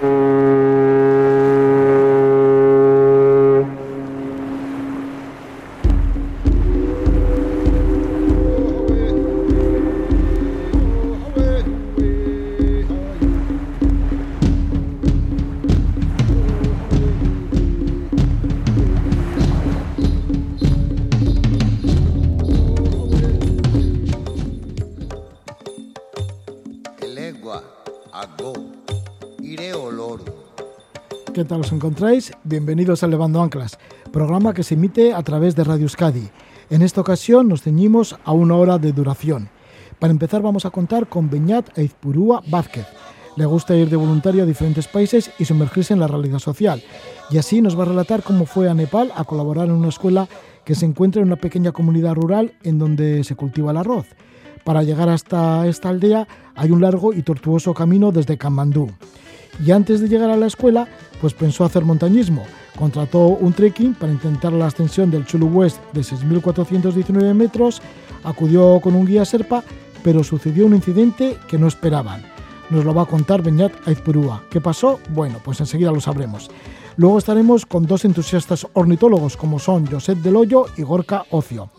¿Qué encontráis? Bienvenidos a Levando Anclas, programa que se emite a través de Radio Euskadi. En esta ocasión nos ceñimos a una hora de duración. Para empezar vamos a contar con Beñat Eizpurúa Vázquez. Le gusta ir de voluntario a diferentes países y sumergirse en la realidad social. Y así nos va a relatar cómo fue a Nepal a colaborar en una escuela que se encuentra en una pequeña comunidad rural en donde se cultiva el arroz. Para llegar hasta esta aldea hay un largo y tortuoso camino desde Kamandú. Y antes de llegar a la escuela, pues pensó hacer montañismo. Contrató un trekking para intentar la ascensión del Chulu West de 6.419 metros, acudió con un guía serpa, pero sucedió un incidente que no esperaban. Nos lo va a contar Beñat Aizpurúa. ¿Qué pasó? Bueno, pues enseguida lo sabremos. Luego estaremos con dos entusiastas ornitólogos como son José Del Hoyo y Gorka Ocio.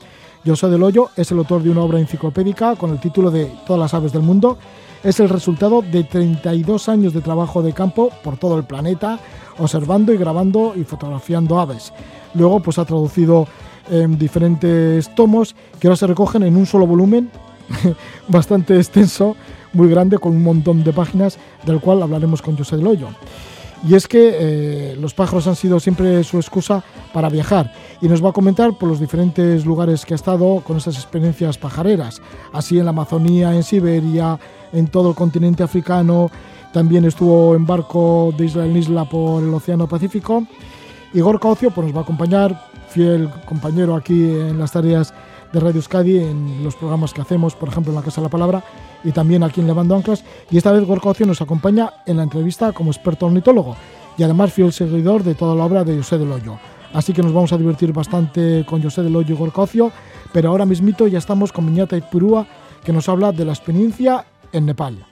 José Del Hoyo es el autor de una obra enciclopédica con el título de Todas las aves del mundo es el resultado de 32 años de trabajo de campo por todo el planeta, observando y grabando y fotografiando aves. Luego pues ha traducido en diferentes tomos que ahora se recogen en un solo volumen bastante extenso, muy grande, con un montón de páginas, del cual hablaremos con José del Hoyo. Y es que eh, los pájaros han sido siempre su excusa para viajar. Y nos va a comentar por los diferentes lugares que ha estado con esas experiencias pajareras, así en la Amazonía, en Siberia, en todo el continente africano, también estuvo en barco de isla en isla por el Océano Pacífico. Igor Caucio pues, nos va a acompañar, fiel compañero aquí en las tareas de Radio Euskadi, en los programas que hacemos, por ejemplo en la Casa de la Palabra y también aquí en Levando Anclas. Y esta vez Igor Caucio nos acompaña en la entrevista como experto ornitólogo y además fiel seguidor de toda la obra de José del Hoyo. Así que nos vamos a divertir bastante con José del Hoyo y Igor Caucio, pero ahora mismito ya estamos con Miñata y Purúa que nos habla de la experiencia en Nepal.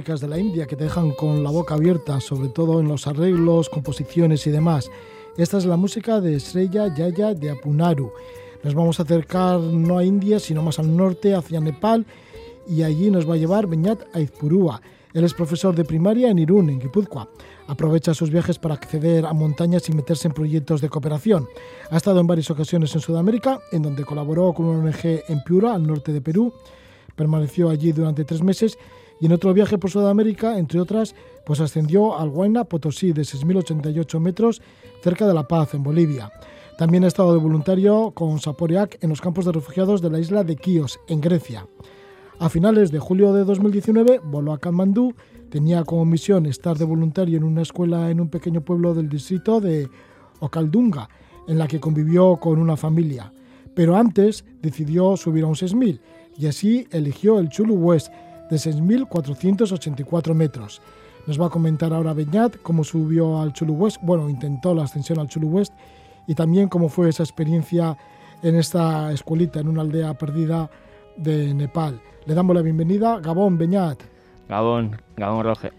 De la India que te dejan con la boca abierta, sobre todo en los arreglos, composiciones y demás. Esta es la música de Sreya Yaya de Apunaru. Nos vamos a acercar no a India, sino más al norte, hacia Nepal, y allí nos va a llevar Beñat Aizpurúa. Él es profesor de primaria en Irún, en Guipúzcoa. Aprovecha sus viajes para acceder a montañas y meterse en proyectos de cooperación. Ha estado en varias ocasiones en Sudamérica, en donde colaboró con una ONG en Piura, al norte de Perú. Permaneció allí durante tres meses y en otro viaje por Sudamérica, entre otras, pues ascendió al Huayna Potosí de 6.088 metros cerca de La Paz, en Bolivia. También ha estado de voluntario con Saporiak en los campos de refugiados de la isla de Quíos, en Grecia. A finales de julio de 2019 voló a Katmandú, tenía como misión estar de voluntario en una escuela en un pequeño pueblo del distrito de Okaldunga, en la que convivió con una familia. Pero antes decidió subir a un 6000 y así eligió el Chulu West de 6.484 metros. Nos va a comentar ahora Beñat cómo subió al Chulu West, bueno, intentó la ascensión al Chulu West y también cómo fue esa experiencia en esta escuelita, en una aldea perdida de Nepal. Le damos la bienvenida, Gabón Beñat. Gabón, Gabón Roge.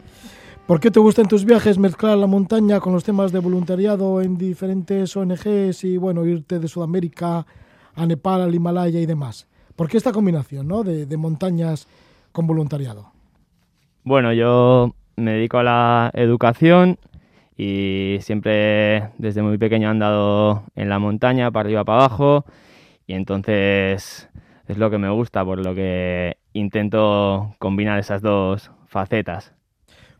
¿Por qué te gusta en tus viajes mezclar la montaña con los temas de voluntariado en diferentes ONGs y bueno, irte de Sudamérica a Nepal, al Himalaya y demás? ¿Por qué esta combinación ¿no? de, de montañas con voluntariado? Bueno, yo me dedico a la educación y siempre desde muy pequeño he andado en la montaña, para arriba, para abajo, y entonces es lo que me gusta, por lo que intento combinar esas dos facetas.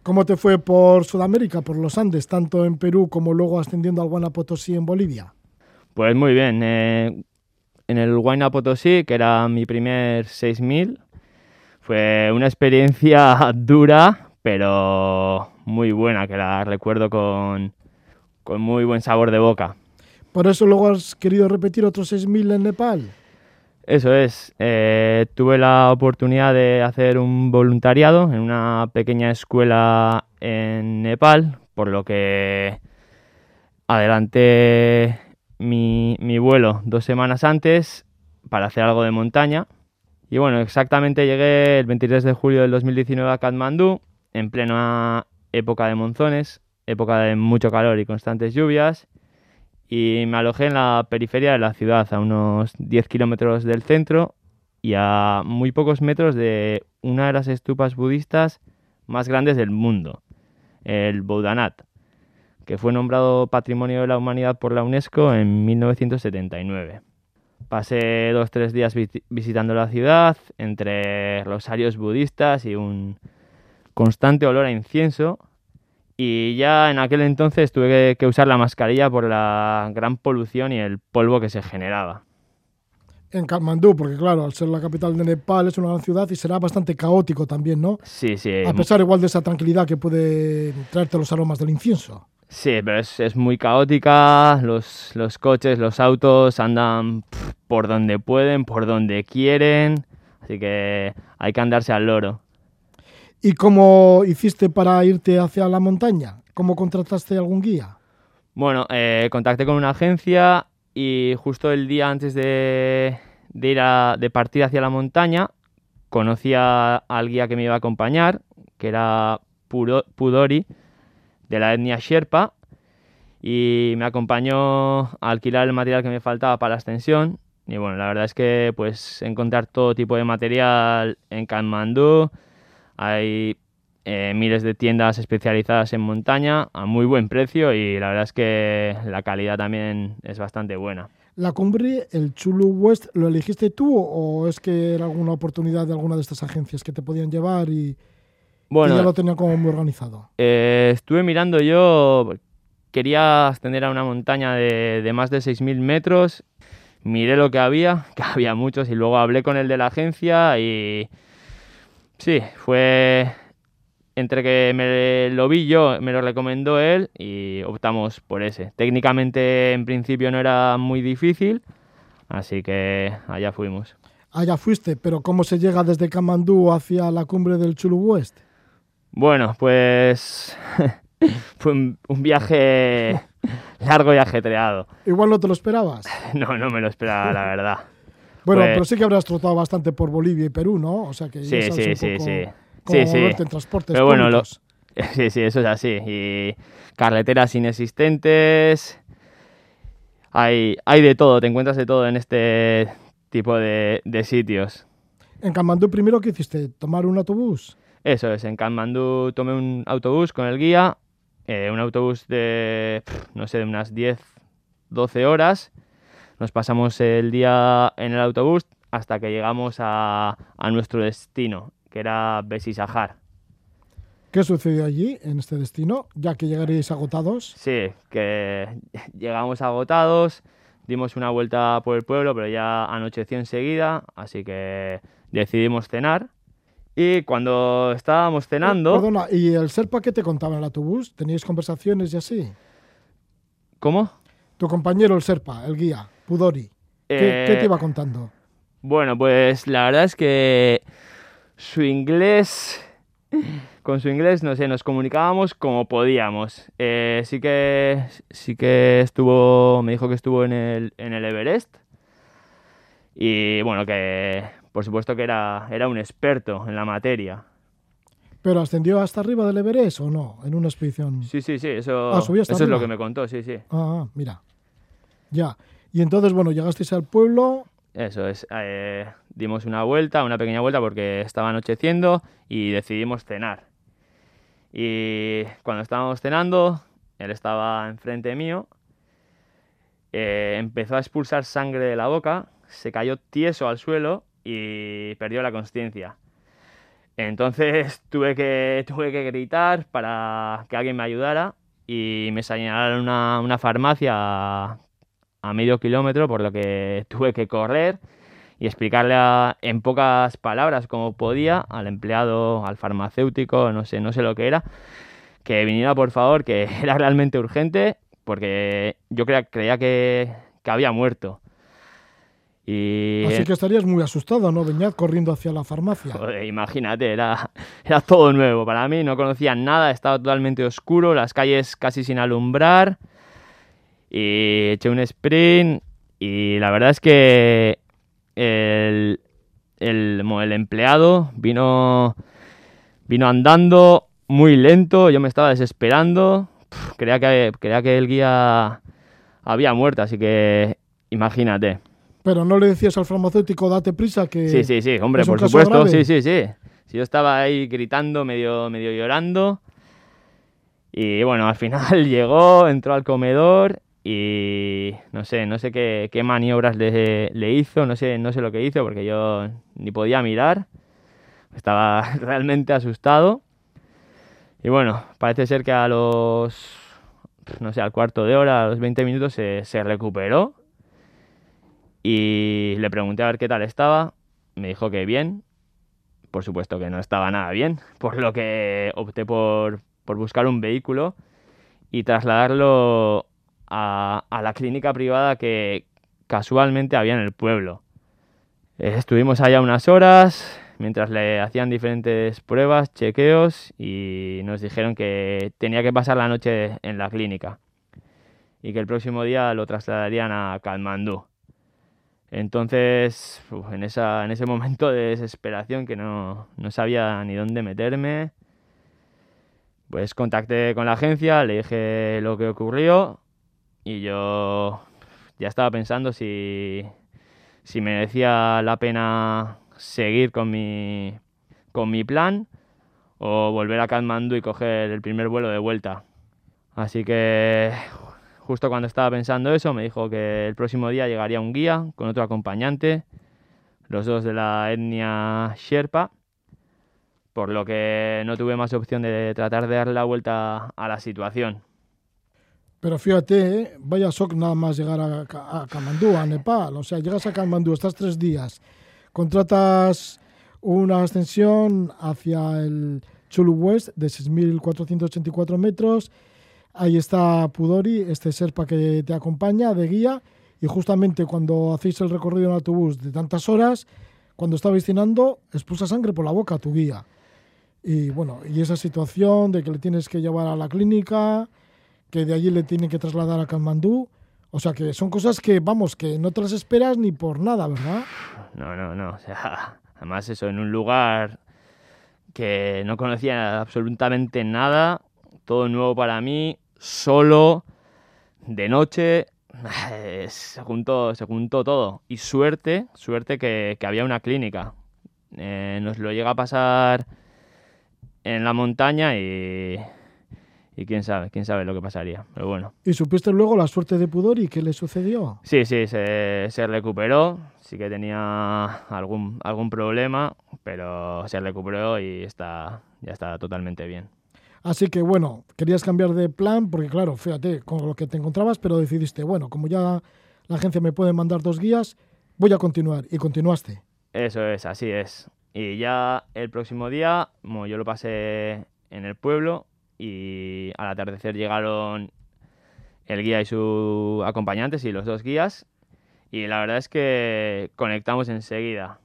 ¿Cómo te fue por Sudamérica, por los Andes, tanto en Perú como luego ascendiendo al Huayna Potosí en Bolivia? Pues muy bien. Eh, en el Huayna Potosí, que era mi primer 6000, fue una experiencia dura, pero muy buena, que la recuerdo con, con muy buen sabor de boca. ¿Por eso luego has querido repetir otros 6000 en Nepal? Eso es. Eh, tuve la oportunidad de hacer un voluntariado en una pequeña escuela en Nepal, por lo que adelanté mi, mi, vuelo dos semanas antes para hacer algo de montaña. Y bueno, exactamente llegué el 23 de julio del 2019 a Katmandú, en plena época de monzones, época de mucho calor y constantes lluvias y me alojé en la periferia de la ciudad, a unos 10 kilómetros del centro y a muy pocos metros de una de las estupas budistas más grandes del mundo, el Boudanat, que fue nombrado Patrimonio de la Humanidad por la UNESCO en 1979. Pasé dos o tres días visitando la ciudad, entre rosarios budistas y un constante olor a incienso, y ya en aquel entonces tuve que usar la mascarilla por la gran polución y el polvo que se generaba. En Kathmandú, porque claro, al ser la capital de Nepal es una gran ciudad y será bastante caótico también, ¿no? Sí, sí. A pesar igual de esa tranquilidad que puede traerte los aromas del incienso. Sí, pero es, es muy caótica, los, los, coches, los autos andan por donde pueden, por donde quieren, así que hay que andarse al loro. ¿Y cómo hiciste para irte hacia la montaña? ¿Cómo contrataste algún guía? Bueno, eh, contacté con una agencia y justo el día antes de, de ir a, de partir hacia la montaña conocí a, al guía que me iba a acompañar, que era Puro, Pudori, de la etnia Sherpa, y me acompañó a alquilar el material que me faltaba para la extensión. Y bueno, la verdad es que pues encontrar todo tipo de material en Kathmandú, hay eh, miles de tiendas especializadas en montaña a muy buen precio y la verdad es que la calidad también es bastante buena. ¿La cumbre, el Chulu West, lo elegiste tú o es que era alguna oportunidad de alguna de estas agencias que te podían llevar bueno, y ya lo tenían como muy organizado? Eh, estuve mirando yo, quería ascender a una montaña de, de más de 6.000 metros, miré lo que había, que había muchos y luego hablé con el de la agencia y Sí, fue entre que me lo vi yo, me lo recomendó él y optamos por ese. Técnicamente en principio no era muy difícil, así que allá fuimos. Allá fuiste, pero ¿cómo se llega desde Kamandú hacia la cumbre del Chulu West? Bueno, pues fue un, un viaje largo y ajetreado. Igual no te lo esperabas. No, no me lo esperaba, la verdad. Bueno, Pues- pero sí que habrás trotado bastante por Bolivia y Perú, ¿no? O sea que ya Sí, sabes sí, un sí, poco sí. cómo Sí, sí. moverte en transportes Pero bueno, lo-. Sí, sí, eso es así. Y carreteras inexistentes. Hay, hay de todo, te encuentras de todo en este tipo de, de sitios. En Kamandú primero, ¿qué hiciste? ¿Tomar un autobús? Eso es, en Katmandú tomé un autobús con el guía, eh, un autobús de, no sé, de unas 10, 12 horas. Nos pasamos el día en el autobús hasta que llegamos a, a nuestro destino, que era Besisahar. ¿Qué sucedió allí, en este destino? Ya que llegaréis agotados. Sí, que llegamos agotados, dimos una vuelta por el pueblo, pero ya anocheció enseguida, así que decidimos cenar. Y cuando estábamos cenando... Perdona, ¿y el Serpa qué te contaba en el autobús? ¿Teníais conversaciones y así? ¿Cómo? Tu compañero, el Serpa, el guía, Pudori. ¿Qué, qué te Eh, iba contando? Bueno, pues la verdad es que su inglés, con su inglés, no sé, nos comunicábamos como podíamos. Eh, sí que, sí que estuvo, me dijo que estuvo en el, en el Everest y bueno, que por supuesto que era, era un experto en la materia. ¿Pero ascendió hasta arriba del Everest o no? En una expedición. Sí, sí, sí, eso, Ah, subió hasta eso es lo que me contó, sí, sí. Ah, ah, mira. Ya. Y entonces, bueno, llegasteis al pueblo. Eso es, eh, dimos una vuelta, una pequeña vuelta porque estaba anocheciendo y decidimos cenar. Y cuando estábamos cenando, él estaba enfrente mío, eh, empezó a expulsar sangre de la boca, se cayó tieso al suelo y perdió la consciencia. Entonces tuve que, tuve que gritar para que alguien me ayudara y me señalaron una, una farmacia a, medio kilómetro, por lo que tuve que correr y explicarle en pocas palabras como podía al empleado, al farmacéutico, no sé, no sé lo que era, que viniera por favor, que era realmente urgente, porque yo creía, creía que, que había muerto. Y Así que estarías muy asustado, ¿no? Beñat corriendo hacia la farmacia. Joder, imagínate, era, era todo nuevo para mí, no conocía nada, estaba totalmente oscuro, las calles casi sin alumbrar. Y eché un sprint y la verdad es que el, el, como el empleado vino, vino andando muy lento, yo me estaba desesperando, Pf, creía que, creía que el guía había muerto, así que imagínate. Pero no le decías al farmacéutico, date prisa, que. Sí, sí, sí, hombre, ¿Es un por supuesto, grave? sí, sí, sí. Sí, yo estaba ahí gritando, medio, medio llorando. Y bueno, al final llegó, entró al comedor y no sé, no sé qué, qué maniobras le, le hizo, no sé, no sé lo que hizo porque yo ni podía mirar. Estaba realmente asustado. Y bueno, parece ser que a los, no sé, al cuarto de hora, a los 20 minutos se, se recuperó. Y le pregunté a ver qué tal estaba. Me dijo que bien. Por supuesto que no estaba nada bien. Por lo que opté por, por buscar un vehículo y trasladarlo a, a la clínica privada que casualmente había en el pueblo. Estuvimos allá unas horas mientras le hacían diferentes pruebas, chequeos y nos dijeron que tenía que pasar la noche en la clínica y que el próximo día lo trasladarían a Kalmandú. Entonces, en, esa, en ese momento de desesperación que no, no sabía ni dónde meterme, pues contacté con la agencia, le dije lo que ocurrió y yo ya estaba pensando si, si merecía la pena seguir con mi, con mi plan o volver a Katmandú y coger el primer vuelo de vuelta. Así que justo cuando estaba pensando eso, me dijo que el próximo día llegaría un guía con otro acompañante, los dos de la etnia Sherpa, por lo que no tuve más opción de tratar de darle la vuelta a la situación. Pero fíjate, ¿eh? vaya shock nada más llegar a, a Kamandú, a Nepal. O sea, llegas a Kamandú, estás tres días, contratas una ascensión hacia el Chulu West de 6.484 metros. Ahí está Pudori, este serpa que te acompaña de guía. Y justamente cuando hacéis el recorrido en autobús de tantas horas, cuando estabais cenando, expulsa sangre por la boca a tu guía. Y bueno, y esa situación de que le tienes que llevar a la clínica, que de allí le tienen que trasladar a Kalmandú. O sea que son cosas que, vamos, que no te las esperas ni por nada, ¿verdad? No, no, no. O sea, además eso en un lugar que no conocía absolutamente nada, todo nuevo para mí, solo, de noche, se juntó, se juntó todo. Y suerte, suerte que, que había una clínica. Eh, nos lo llega a pasar en la montaña y, y quién sabe, quién sabe lo que pasaría. Pero bueno. Y supiste luego la suerte de Pudori, ¿qué le sucedió? Sí, sí, se, se recuperó. Sí que tenía algún, algún problema, pero se recuperó y está, ya está totalmente bien. Así que bueno, querías cambiar de plan porque claro, fíjate, con lo que te encontrabas, pero decidiste, bueno, como ya la agencia me puede mandar dos guías, voy a continuar. Y continuaste. Eso es, así es. Y ya el próximo día, como yo lo pasé en el pueblo y al atardecer llegaron el guía y su acompañante, y los dos guías. Y la verdad es que conectamos enseguida.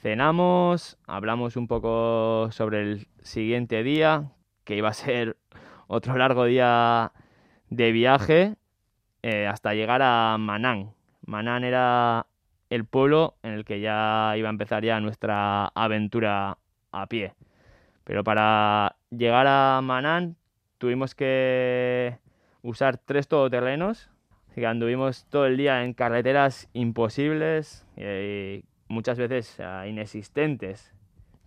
Cenamos, hablamos un poco sobre el siguiente día, que iba a ser otro largo día de viaje eh, hasta llegar a Manán. Manán era el pueblo en el que ya iba a empezar ya nuestra aventura a pie. Pero para llegar a Manán tuvimos que usar tres todoterrenos. Así anduvimos todo el día en carreteras imposibles y muchas veces inexistentes.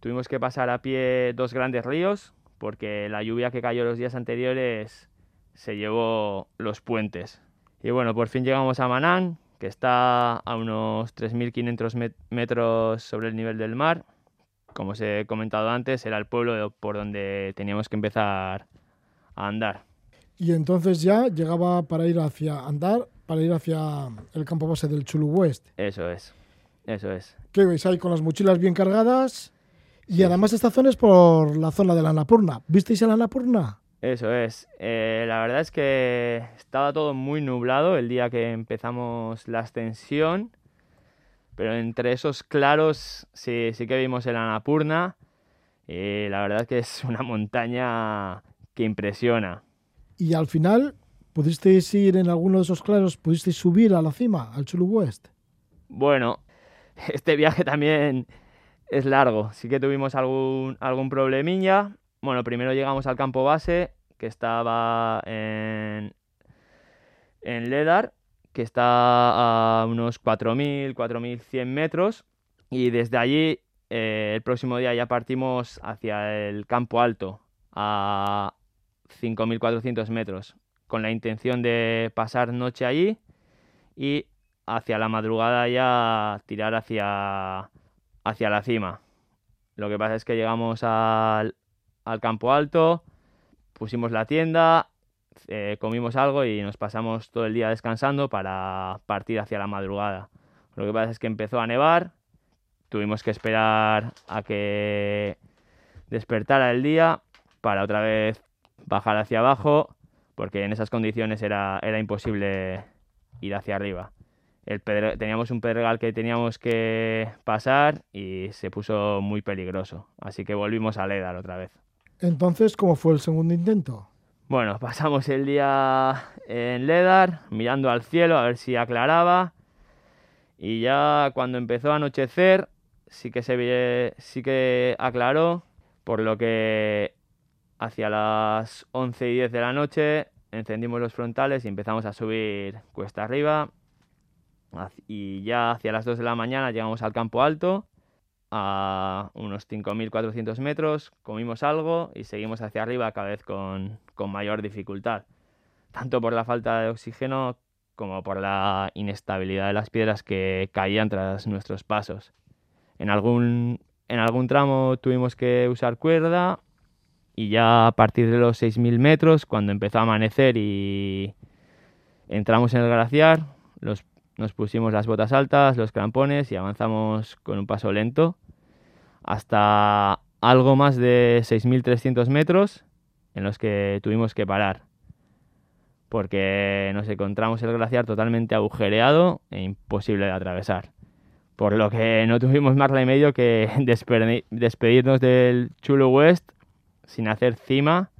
Tuvimos que pasar a pie dos grandes ríos porque la lluvia que cayó los días anteriores se llevó los puentes. Y bueno, por fin llegamos a Manán, que está a unos 3.500 metros sobre el nivel del mar. Como os he comentado antes, era el pueblo por donde teníamos que empezar a andar. Y entonces ya llegaba para ir hacia andar, para ir hacia el campo base del Chulu West. Eso es, eso es. ¿Qué veis ahí con las mochilas bien cargadas? Y además esta zona es por la zona de la Annapurna. ¿Visteis la Annapurna? Eso es. Eh, la verdad es que estaba todo muy nublado el día que empezamos la ascensión, pero entre esos claros sí, sí que vimos el Annapurna y la verdad es que es una montaña que impresiona. Y al final, ¿pudisteis ir en alguno de esos claros, pudisteis subir a la cima, al Chulu West? Bueno, este viaje también es largo. Sí que tuvimos algún, algún problemilla, bueno, primero llegamos al campo base, que estaba en, en Ledar, que está a unos 4.000, 4.100 metros. Y desde allí, eh, el próximo día ya partimos hacia el campo alto, a 5.400 metros, con la intención de pasar noche allí y hacia la madrugada ya tirar hacia, hacia la cima. Lo que pasa es que llegamos al, al campo alto, pusimos la tienda, eh, comimos algo y nos pasamos todo el día descansando para partir hacia la madrugada. Lo que pasa es que empezó a nevar, tuvimos que esperar a que despertara el día para otra vez bajar hacia abajo, porque en esas condiciones era, era imposible ir hacia arriba. El teníamos un pedregal que teníamos que pasar y se puso muy peligroso, así que volvimos a Ledar otra vez. Entonces, ¿cómo fue el segundo intento? Bueno, pasamos el día en Ledar, mirando al cielo a ver si aclaraba. Y ya cuando empezó a anochecer, sí que se sí que aclaró, por lo que hacia las 11 y 10 de la noche encendimos los frontales y empezamos a subir cuesta arriba. Y ya hacia las 2 de la mañana llegamos al campo alto a unos 5.400 metros, comimos algo y seguimos hacia arriba cada vez con, mayor dificultad, tanto por la falta de oxígeno como por la inestabilidad de las piedras que caían tras nuestros pasos. En algún, en algún tramo tuvimos que usar cuerda y ya a partir de los 6.000 metros, cuando empezó a amanecer y entramos en el glaciar, nos pusimos las botas altas, los crampones y avanzamos con un paso lento hasta algo más de 6.300 metros en los que tuvimos que parar porque nos encontramos el glaciar totalmente agujereado e imposible de atravesar. Por lo que no tuvimos más remedio que despedirnos del Chulo West sin hacer cima,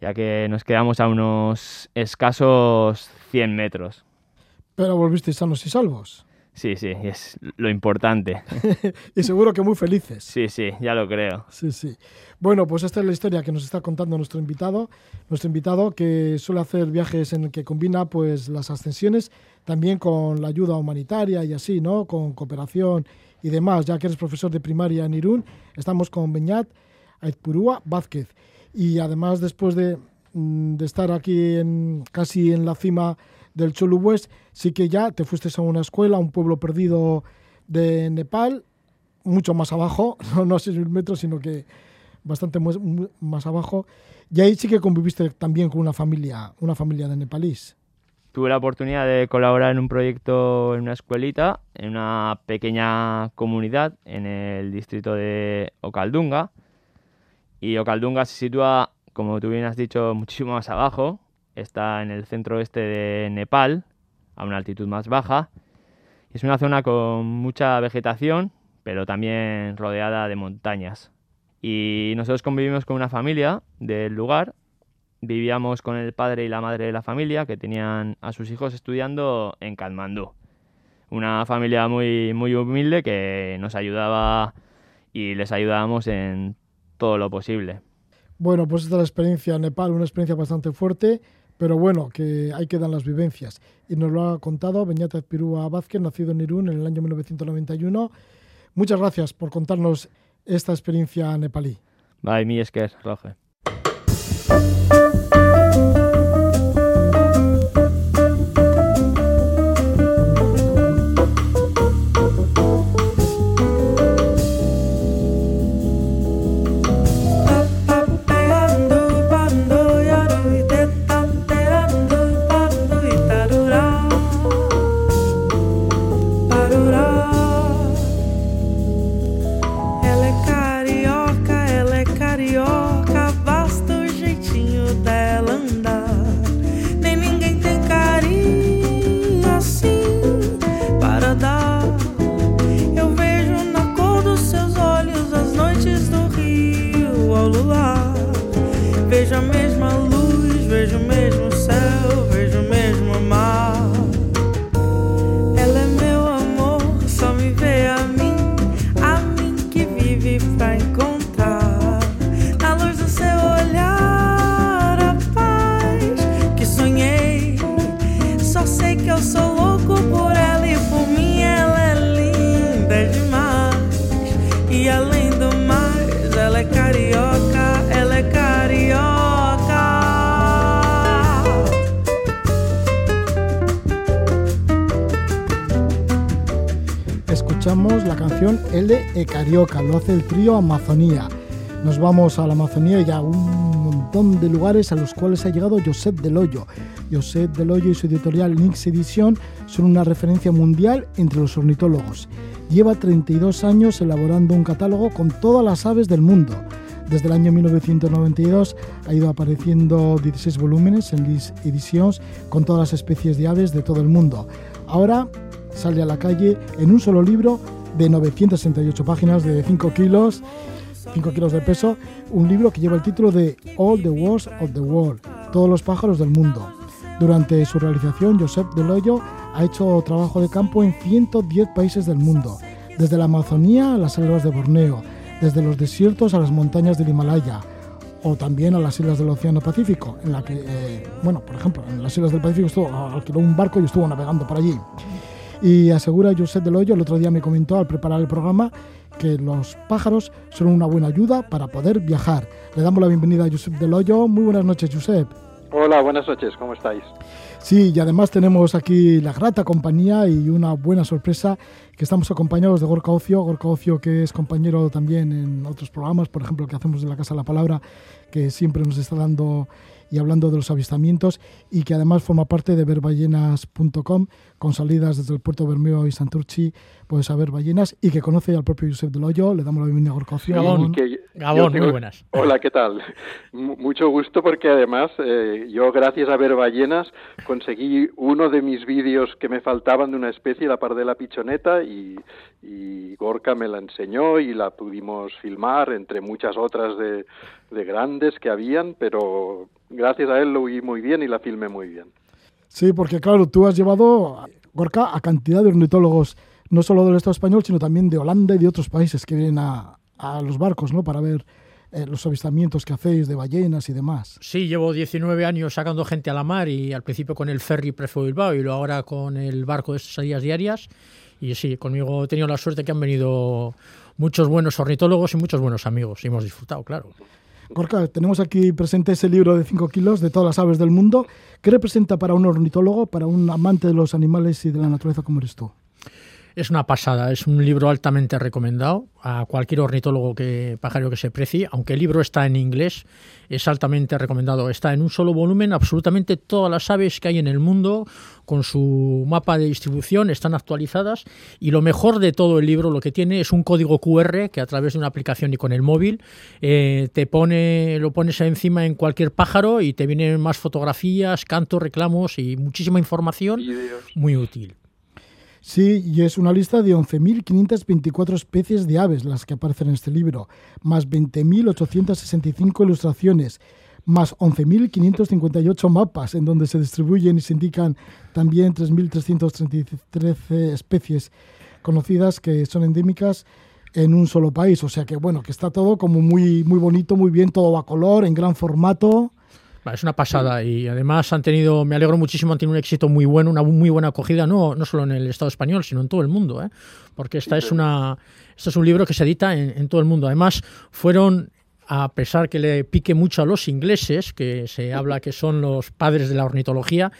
ya que nos quedamos a unos escasos 100 metros. Pero volvisteis sanos y salvos. Sí, sí, es lo importante. y seguro que muy felices. Sí, sí, ya lo creo. Sí, sí. Bueno, pues esta es la historia que nos está contando nuestro invitado. Nuestro invitado que suele hacer viajes en el que combina pues las ascensiones también con la ayuda humanitaria y así, ¿no? Con cooperación y demás. Ya que eres profesor de primaria en Irún, estamos con Beñat Aizpurúa Vázquez. Y además, después de, mm, de estar aquí en, casi en la cima del Cholu West, sí que ya te fuiste a una escuela, a un pueblo perdido de Nepal, mucho más abajo, no, a 6.000 metros, sino que bastante más, abajo. Y ahí sí que conviviste también con una familia, una familia de nepalíes. tuve la oportunidad de colaborar en un proyecto en una escuelita, en una pequeña comunidad en el distrito de Ocaldunga. Y Ocaldunga se sitúa, como tú bien has dicho, muchísimo más abajo. Está en el centro oeste de Nepal, a una altitud más baja. Es una zona con mucha vegetación, pero también rodeada de montañas. Y nosotros convivimos con una familia del lugar vivíamos con el padre y la madre de la familia que tenían a sus hijos estudiando en Katmandú. Una familia muy, muy humilde que nos ayudaba y les ayudábamos en todo lo posible. Bueno, pues esta es la experiencia en Nepal, una experiencia bastante fuerte, pero bueno, que hay que dar las vivencias. Y nos lo ha contado Beñata Pirúa Vázquez, nacido en Irún en el año 1991. Muchas gracias por contarnos esta experiencia nepalí. Bye, mi es que Roge. Carioca, lo hace el trío Amazonía. Nos vamos a la Amazonía y a un montón de lugares a los cuales ha llegado Josep Del Hoyo. Josep Del Hoyo y su editorial Nix Edition son una referencia mundial entre los ornitólogos. Lleva 32 años elaborando un catálogo con todas las aves del mundo. Desde el año 1992 ha ido apareciendo 16 volúmenes en Nix Editions con todas las especies de aves de todo el mundo. Ahora sale a la calle en un solo libro de 968 páginas de 5 kilos, 5 kilos de peso, un libro que lleva el título de All the Wars of the World, todos los pájaros del mundo. Durante su realización, Josep Deloyo ha hecho trabajo de campo en 110 países del mundo, desde la Amazonía a las selvas de Borneo, desde los desiertos a las montañas del Himalaya, o también a las islas del Océano Pacífico, en la que, eh, bueno, por ejemplo, en las islas del Pacífico estuvo, alquiló un barco y estuvo navegando por allí. Y asegura Josep Del Hoyo, el otro día me comentó al preparar el programa, que los pájaros son una buena ayuda para poder viajar. Le damos la bienvenida a Josep Del Hoyo. Muy buenas noches, Josep. Hola, buenas noches, ¿cómo estáis? Sí, y además tenemos aquí la grata compañía y una buena sorpresa que estamos acompañados de Gorka Ocio, Gorka Ocio que es compañero también en otros programas, por ejemplo, que hacemos de la Casa de la Palabra, que siempre nos está dando y hablando de los avistamientos y que además forma parte de verballenas.com con salidas desde el puerto Bermeo y Santurchi, puedes saber ballenas y que conoce al propio Josep del Hoyo. Le damos la bienvenida a Gorcocio. Gabón, Gabón muy buenas. Hola, ¿qué tal? mucho gusto porque además eh, yo gracias a ver ballenas conseguí uno de mis vídeos que me faltaban de una especie, la pardela pichoneta, y, y Gorka me la enseñó y la pudimos filmar entre muchas otras de, de grandes que habían, pero gracias a él lo vi muy bien y la filmé muy bien. Sí, porque claro, tú has llevado, Gorka, a cantidad de ornitólogos, no solo del Estado español, sino también de Holanda y de otros países que vienen a, a los barcos, ¿no? Para ver eh, los avistamientos que hacéis de ballenas y demás. Sí, llevo 19 años sacando gente a la mar y al principio con el ferry Prefo Bilbao y luego ahora con el barco de salidas diarias. Y sí, conmigo he tenido la suerte que han venido muchos buenos ornitólogos y muchos buenos amigos y hemos disfrutado, claro. Gorka, tenemos aquí presente ese libro de 5 kilos de todas las aves del mundo. ¿Qué representa para un ornitólogo, para un amante de los animales y de la naturaleza como eres tú? Es una pasada, es un libro altamente recomendado a cualquier ornitólogo que pajario que se precie, aunque el libro está en inglés, es altamente recomendado. Está en un solo volumen absolutamente todas las aves que hay en el mundo con su mapa de distribución, están actualizadas y lo mejor de todo el libro lo que tiene es un código QR que a través de una aplicación y con el móvil eh, te pone, lo pones encima en cualquier pájaro y te vienen más fotografías, cantos, reclamos y muchísima información muy útil. Sí, y es una lista de 11.524 especies de aves las que aparecen en este libro, más 20.865 ilustraciones, más 11.558 mapas en donde se distribuyen y se indican también 3.313 especies conocidas que son endémicas en un solo país. O sea que bueno, que está todo como muy, muy bonito, muy bien, todo a color, en gran formato. Es una pasada y además han tenido, me alegro muchísimo, han tenido un éxito muy bueno, una muy buena acogida, no, no solo en el Estado español, sino en todo el mundo, ¿eh? porque esta es una, esto es un libro que se edita en, en todo el mundo. Además, fueron a pesar que le pique mucho a los ingleses, que se habla que son los padres de la ornitología,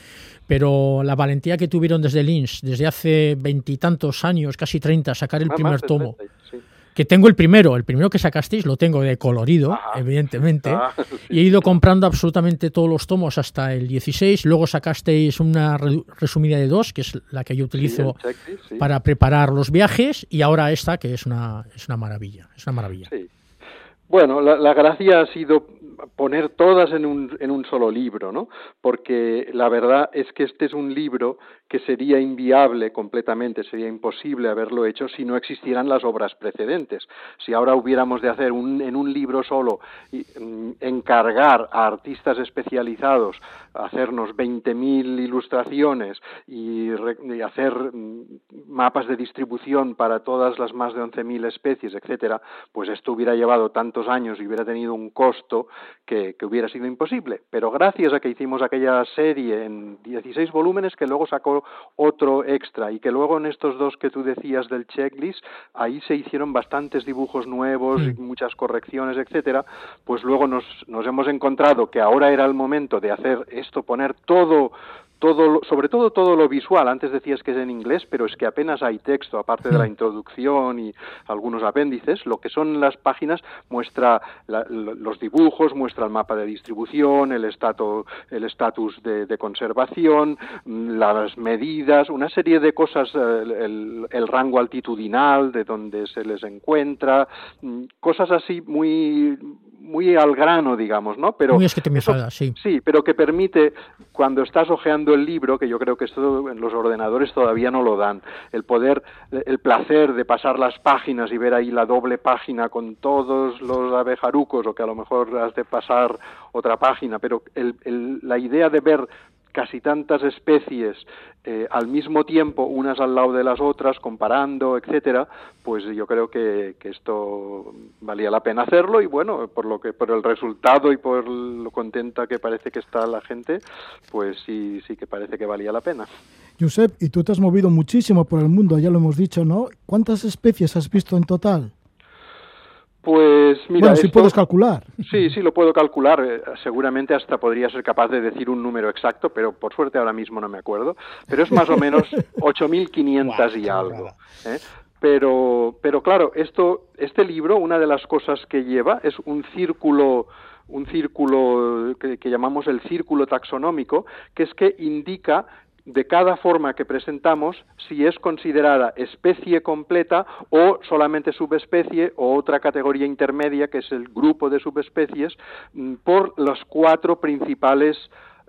pero la valentía que tuvieron desde Lynch, desde hace veintitantos años, casi treinta, sacar el ah, primer tomo que tengo el primero, el primero que sacasteis lo tengo de colorido, evidentemente, ah, y he ido comprando absolutamente todos los tomos hasta el 16, luego sacasteis una resumida de dos, que es la que yo utilizo para preparar los viajes, y ahora esta, que es una, es una maravilla, es una maravilla. Bueno, la, la gracia ha sido poner todas en un, en un solo libro, ¿no? Porque la verdad es que este es un libro que sería inviable completamente, sería imposible haberlo hecho si no existieran las obras precedentes. Si ahora hubiéramos de hacer un, en un libro solo, mm, encargar a artistas especializados hacernos 20.000 ilustraciones y, y, hacer mm, mapas de distribución para todas las más de 11.000 especies, etcétera, pues esto hubiera llevado tantos años y hubiera tenido un costo que, hubiera sido imposible. Pero gracias a que hicimos aquella serie en 16 volúmenes que luego sacó otro extra y que luego en estos dos que tú decías del checklist, ahí se hicieron bastantes dibujos nuevos y muchas correcciones, etcétera, pues luego nos, nos hemos encontrado que ahora era el momento de hacer esto, poner todo todo, sobre todo todo lo visual. Antes decías que es en inglés, pero es que apenas hay texto, aparte de la hmm. introducción y algunos apéndices. Lo que son las páginas muestra los dibujos, muestra el mapa de distribución, el estatus el estatus de, conservación, las medidas, una serie de cosas, el, el, rango altitudinal de donde se les encuentra, mm, cosas así muy muy al grano, digamos, ¿no? Pero muy sí. Sí, pero que permite cuando estás hojeando el libro, que yo creo que esto en los ordenadores todavía no lo dan, el poder, el placer de pasar las páginas y ver ahí la doble página con todos los abejarucos, o que a lo mejor has de pasar otra página, pero la idea de ver casi tantas especies eh, al mismo tiempo, unas al lado de las otras, comparando, etcétera, pues yo creo que, que, esto valía la pena hacerlo y bueno, por lo que por el resultado y por lo contenta que parece que está la gente, pues sí sí que parece que valía la pena. Josep, y tú te has movido muchísimo por el mundo, ya lo hemos dicho, ¿no? ¿Cuántas especies has visto en total? Pues mira, bueno, si puedes calcular. Sí, sí, lo puedo calcular. Eh, seguramente hasta podría ser capaz de decir un número exacto, pero por suerte ahora mismo no me acuerdo. Pero es más o menos 8.500 y algo. ¿eh? Pero, pero claro, esto, este libro, una de las cosas que lleva es un círculo un círculo que, que, llamamos el círculo taxonómico, que es que indica de cada forma que presentamos si es considerada especie completa o solamente subespecie o otra categoría intermedia que es el grupo de subespecies mm, por los cuatro principales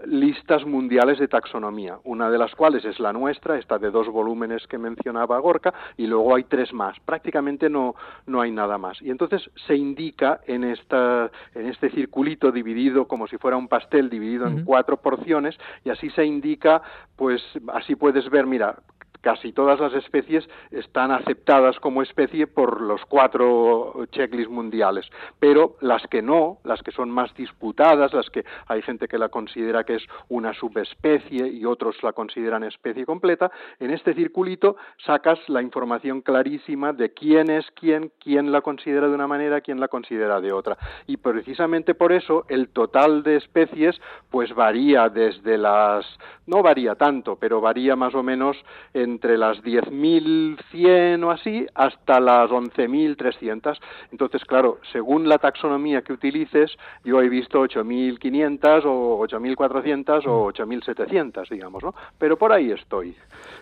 listas mundiales de taxonomía, una de las cuales es la nuestra, esta de dos volúmenes que mencionaba Gorka, y luego hay tres más. Prácticamente no, no hay nada más. Y entonces se indica en, esta, en este circulito dividido como si fuera un pastel dividido en cuatro porciones, y así se indica, pues así puedes ver, mira, casi todas las especies están aceptadas como especie por los cuatro checklists mundiales, pero las que no, las que son más disputadas, las que hay gente que la considera que es una subespecie y otros la consideran especie completa, en este circulito sacas la información clarísima de quién es quién, quién la considera de una manera, quién la considera de otra. Y precisamente por eso el total de especies pues varía desde las no varía tanto, pero varía más o menos en entre las 10.100 o así hasta las 11.300. Entonces, claro, según la taxonomía que utilices, yo he visto 8.500 o 8.400 o 8.700, digamos, ¿no? Pero por ahí estoy.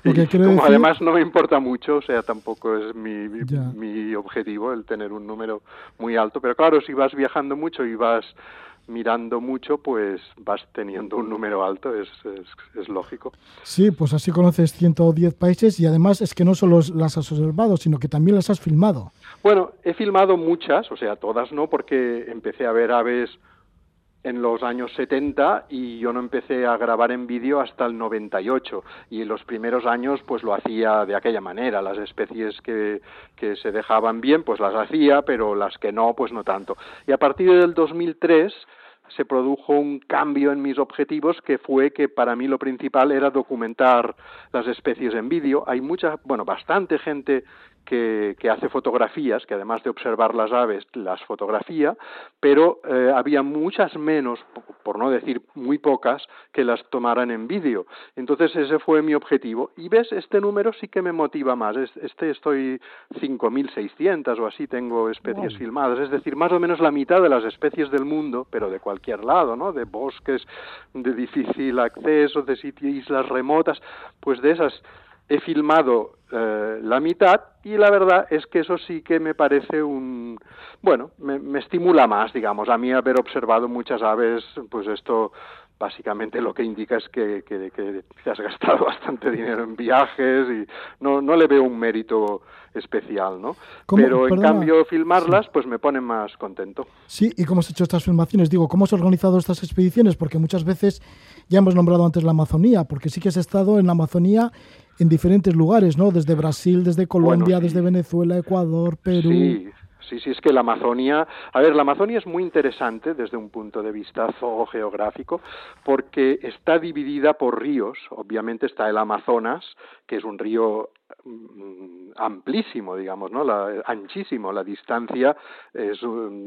Y como además no me importa mucho, o sea, tampoco es mi, mi objetivo el tener un número muy alto, pero claro, si vas viajando mucho y vas mirando mucho, pues vas teniendo un número alto, es, es, lógico. Sí, pues así conoces 110 países y además es que no solo las has observado, sino que también las has filmado. Bueno, he filmado muchas, o sea, todas no, porque empecé a ver aves en los años 70 y yo no empecé a grabar en vídeo hasta el 98 y en los primeros años pues lo hacía de aquella manera, las especies que, que se dejaban bien pues las hacía, pero las que no pues no tanto. Y a partir del 2003 se produjo un cambio en mis objetivos que fue que para mí lo principal era documentar las especies en vídeo. Hay mucha, bueno, bastante gente que, hace fotografías, que además de observar las aves, las fotografía, pero eh, había muchas menos, por no decir muy pocas, que las tomaran en vídeo. Entonces ese fue mi objetivo. Y ves, este número sí que me motiva más. Este estoy 5.600 o así tengo especies filmadas, es decir, más o menos la mitad de las especies del mundo, pero de cualquier lado, ¿no? De bosques de difícil acceso, de sitios, islas remotas, pues de esas he filmado eh, la mitad y la verdad es que eso sí que me parece un bueno me, me, estimula más digamos a mí haber observado muchas aves pues esto básicamente lo que indica es que, que, te has gastado bastante dinero en viajes y no, no le veo un mérito especial, ¿no? Pero en cambio filmarlas pues me pone más contento. Sí, ¿y cómo has hecho estas filmaciones? Digo, ¿cómo has organizado estas expediciones? Porque muchas veces ya hemos nombrado antes la Amazonía, porque sí que has estado en la Amazonía en diferentes lugares, ¿no? Desde Brasil, desde Colombia, desde Venezuela, Ecuador, Perú. Sí. Sí, sí, es que la Amazonia, a ver, la Amazonia es muy interesante desde un punto de vista zoogeográfico porque está dividida por ríos. Obviamente está el Amazonas, que es un río amplísimo, digamos, ¿no? La, anchísimo. La distancia es,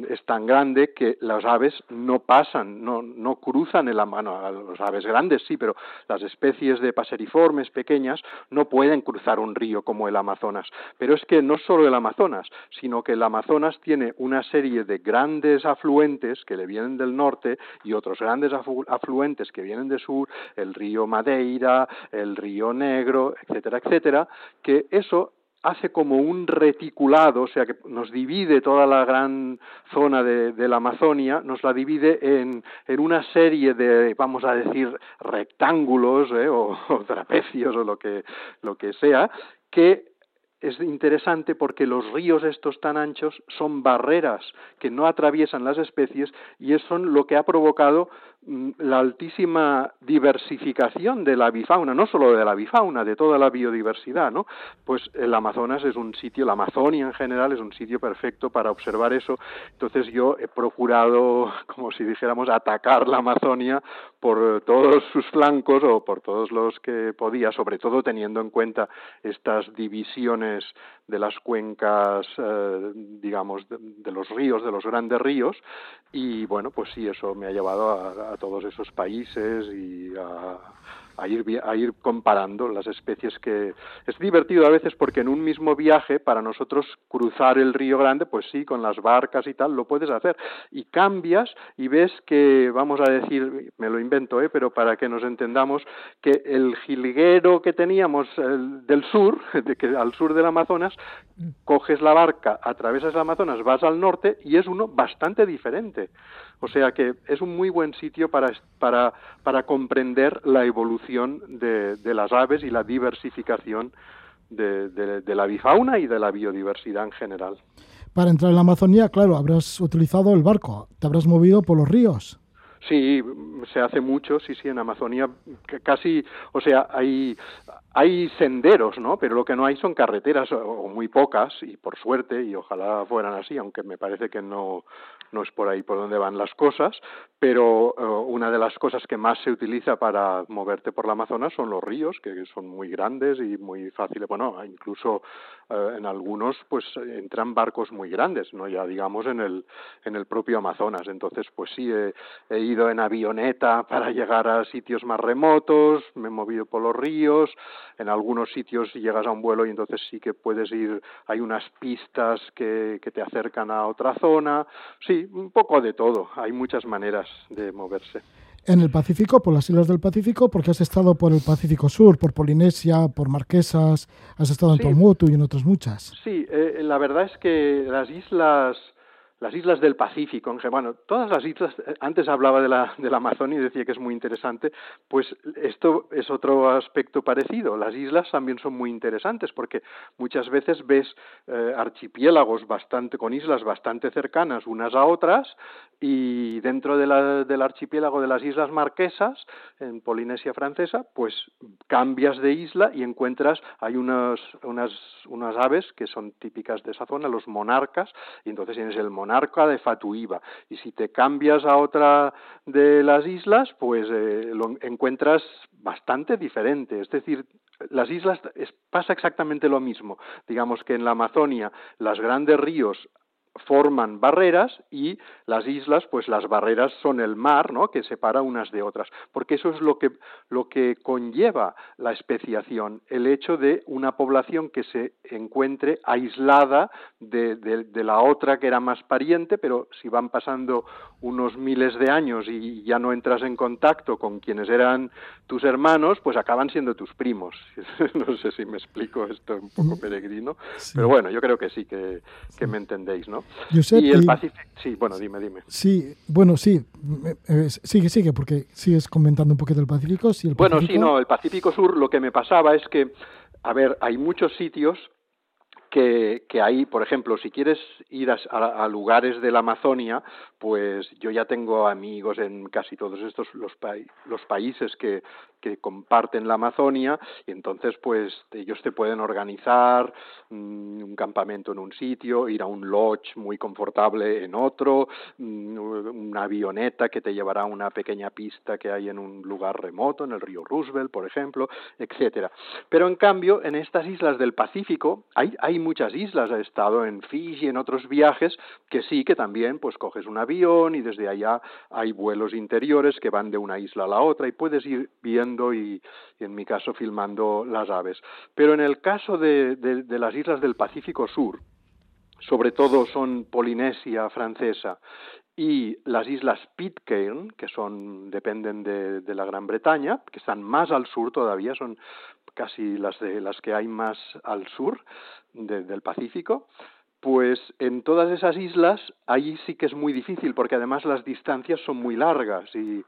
es, tan grande que las aves no pasan, no, no cruzan el bueno, los aves grandes sí, pero las especies de paseriformes pequeñas no pueden cruzar un río como el Amazonas. Pero es que no solo el Amazonas, sino que el Amazonas tiene una serie de grandes afluentes que le vienen del norte y otros grandes afluentes que vienen del sur, el río Madeira, el río Negro, etcétera, etcétera, que eso hace como un reticulado, o sea que nos divide toda la gran zona de, la Amazonia, nos la divide en, en, una serie de, vamos a decir, rectángulos ¿eh? o, o, trapecios o lo que, lo que sea, que es interesante porque los ríos estos tan anchos son barreras que no atraviesan las especies y eso son lo que ha provocado la altísima diversificación de la bifauna, no solo de la bifauna, de toda la biodiversidad, ¿no? Pues el Amazonas es un sitio, la Amazonia en general es un sitio perfecto para observar eso. Entonces yo he procurado, como si dijéramos, atacar la Amazonia por todos sus flancos o por todos los que podía, sobre todo teniendo en cuenta estas divisiones de las cuencas, eh, digamos, de, los ríos, de los grandes ríos, y bueno, pues sí, eso me ha llevado a todos esos países y a, a ir, a ir comparando las especies que... Es divertido a veces porque en un mismo viaje, para nosotros cruzar el río Grande, pues sí, con las barcas y tal, lo puedes hacer. Y cambias y ves que, vamos a decir, me lo invento, ¿eh? pero para que nos entendamos, que el jilguero que teníamos del sur, de que al sur del Amazonas, coges la barca, atravesas el Amazonas, vas al norte y es uno bastante diferente. O sea que es un muy buen sitio para, para, para comprender la evolución de, de, las aves y la diversificación de, de, la bifauna y de la biodiversidad en general. Para entrar en la Amazonía, claro, habrás utilizado el barco, te habrás movido por los ríos. Sí, se hace mucho, sí, sí, en Amazonía casi, o sea, hay, hay senderos, ¿no? Pero lo que no hay son carreteras, o muy pocas, y por suerte, y ojalá fueran así, aunque me parece que no, no es por ahí por donde van las cosas, pero eh, una de las cosas que más se utiliza para moverte por la Amazonas son los ríos, que son muy grandes y muy fáciles. Bueno, incluso eh, en algunos pues entran barcos muy grandes, no ya digamos en el en el propio Amazonas. Entonces, pues sí he, movido en avioneta para llegar a sitios más remotos, me he movido por los ríos, en algunos sitios llegas a un vuelo y entonces sí que puedes ir, hay unas pistas que, que te acercan a otra zona, sí, un poco de todo, hay muchas maneras de moverse en el Pacífico, por las islas del Pacífico, porque has estado por el Pacífico Sur, por Polinesia, por Marquesas, has estado en sí. y en otras muchas. Sí, eh, la verdad es que las islas las islas del Pacífico, bueno, todas las islas, eh, antes hablaba de la, de la Amazonia y decía que es muy interesante, pues esto es otro aspecto parecido. Las islas también son muy interesantes porque muchas veces ves eh, archipiélagos bastante, con islas bastante cercanas unas a otras y dentro de la, del archipiélago de las Islas Marquesas, en Polinesia Francesa, pues cambias de isla y encuentras, hay unas, unas, unas aves que son típicas de esa zona, los monarcas, y entonces tienes el monarca monarca de Fatuiva. Y si te cambias a otra de las islas, pues eh, lo encuentras bastante diferente. Es decir, las islas pasa exactamente lo mismo. Digamos que en la Amazonia, los grandes ríos forman barreras y las islas, pues las barreras son el mar, ¿no? que separa unas de otras, porque eso es lo que, lo que conlleva la especiación, el hecho de una población que se encuentre aislada de, de, la otra que era más pariente, pero si van pasando unos miles de años y ya no entras en contacto con quienes eran tus hermanos, pues acaban siendo tus primos. no sé si me explico esto un poco mm. peregrino, pero bueno, yo creo que sí, que, que me entendéis, ¿no? Y el Pacífico, sí, bueno, dime, dime. Sí, bueno, sí, eh, sigue, sigue, porque sigues comentando un poquito del Pacífico. Sí, el Bueno, sí, no, el Pacífico Sur lo que me pasaba es que, a ver, hay muchos sitios que, que hay, por ejemplo, si quieres ir a, lugares de la Amazonia, pues yo ya tengo amigos en casi todos estos los, los países que, que comparten la Amazonia y entonces pues ellos te pueden organizar mm, un campamento en un sitio, ir a un lodge muy confortable en otro, mm, una avioneta que te llevará a una pequeña pista que hay en un lugar remoto, en el río Roosevelt, por ejemplo, etcétera. Pero en cambio, en estas islas del Pacífico hay, hay muchas islas, he estado en Fiji, en otros viajes, que sí que también pues coges un avión y desde allá hay vuelos interiores que van de una isla a la otra y puedes ir viendo y, en mi caso filmando las aves. Pero en el caso de, las islas del Pacífico Sur, sobre todo son Polinesia francesa y las islas Pitcairn, que son dependen de, la Gran Bretaña, que están más al sur todavía, son casi las de las que hay más al sur del Pacífico, pues en todas esas islas ahí sí que es muy difícil porque además las distancias son muy largas y,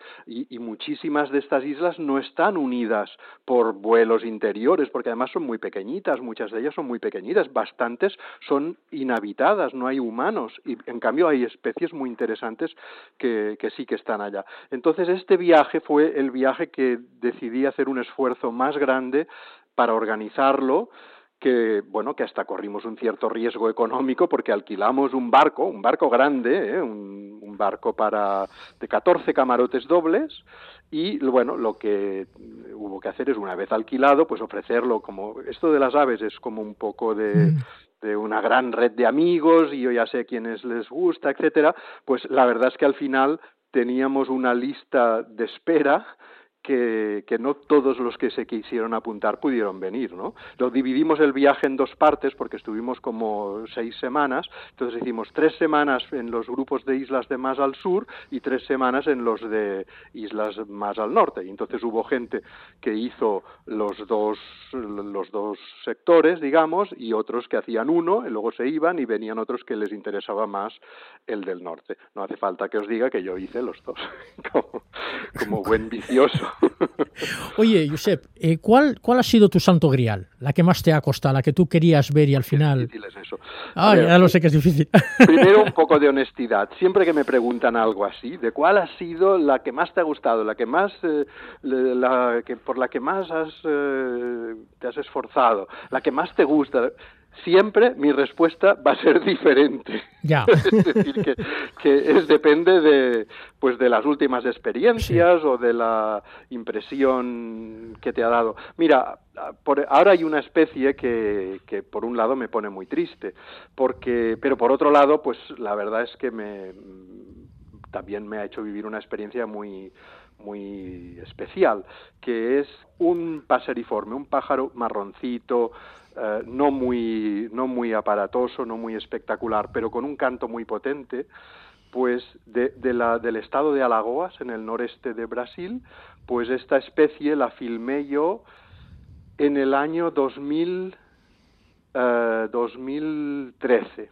muchísimas de estas islas no están unidas por vuelos interiores porque además son muy pequeñitas, muchas de ellas son muy pequeñitas, bastantes son inhabitadas, no hay humanos y en cambio hay especies muy interesantes que, que sí que están allá. Entonces este viaje fue el viaje que decidí hacer un esfuerzo más grande para organizarlo que bueno que hasta corrimos un cierto riesgo económico porque alquilamos un barco, un barco grande, ¿eh? un, un, barco para de 14 camarotes dobles y bueno lo que hubo que hacer es una vez alquilado pues ofrecerlo como esto de las aves es como un poco de mm. de una gran red de amigos y yo ya sé quiénes les gusta, etcétera, pues la verdad es que al final teníamos una lista de espera que, no todos los que se quisieron apuntar pudieron venir, ¿no? Lo dividimos el viaje en dos partes porque estuvimos como seis semanas, entonces hicimos tres semanas en los grupos de islas de más al sur y tres semanas en los de islas más al norte. Y entonces hubo gente que hizo los dos, los dos sectores, digamos, y otros que hacían uno, y luego se iban y venían otros que les interesaba más el del norte. No hace falta que os diga que yo hice los dos, como buen vicioso. Oye, Josep, eh, ¿cuál, ¿cuál ha sido tu santo grial? La que más te ha costado, la que tú querías ver y al final... Es difícil es eso. Ah, ya lo sé que es difícil. Primero un poco de honestidad. Siempre que me preguntan algo así, ¿de cuál ha sido la que más te ha gustado, la que más, eh, la que por la que más has, eh, te has esforzado, la que más te gusta? Siempre mi respuesta va a ser diferente. Ya. es decir, que, es, depende de, pues de las últimas experiencias o de la impresión que te ha dado. Mira, por, ahora hay una especie que, que por un lado me pone muy triste, porque, pero por otro lado, pues la verdad es que me también me ha hecho vivir una experiencia muy, muy especial, que es un paseriforme, un pájaro marroncito, eh, no, muy, no muy aparatoso, no muy espectacular, pero con un canto muy potente, pues de, la, del estado de Alagoas, en el noreste de Brasil, pues esta especie la filmé yo en el año 2000, 2013 eh,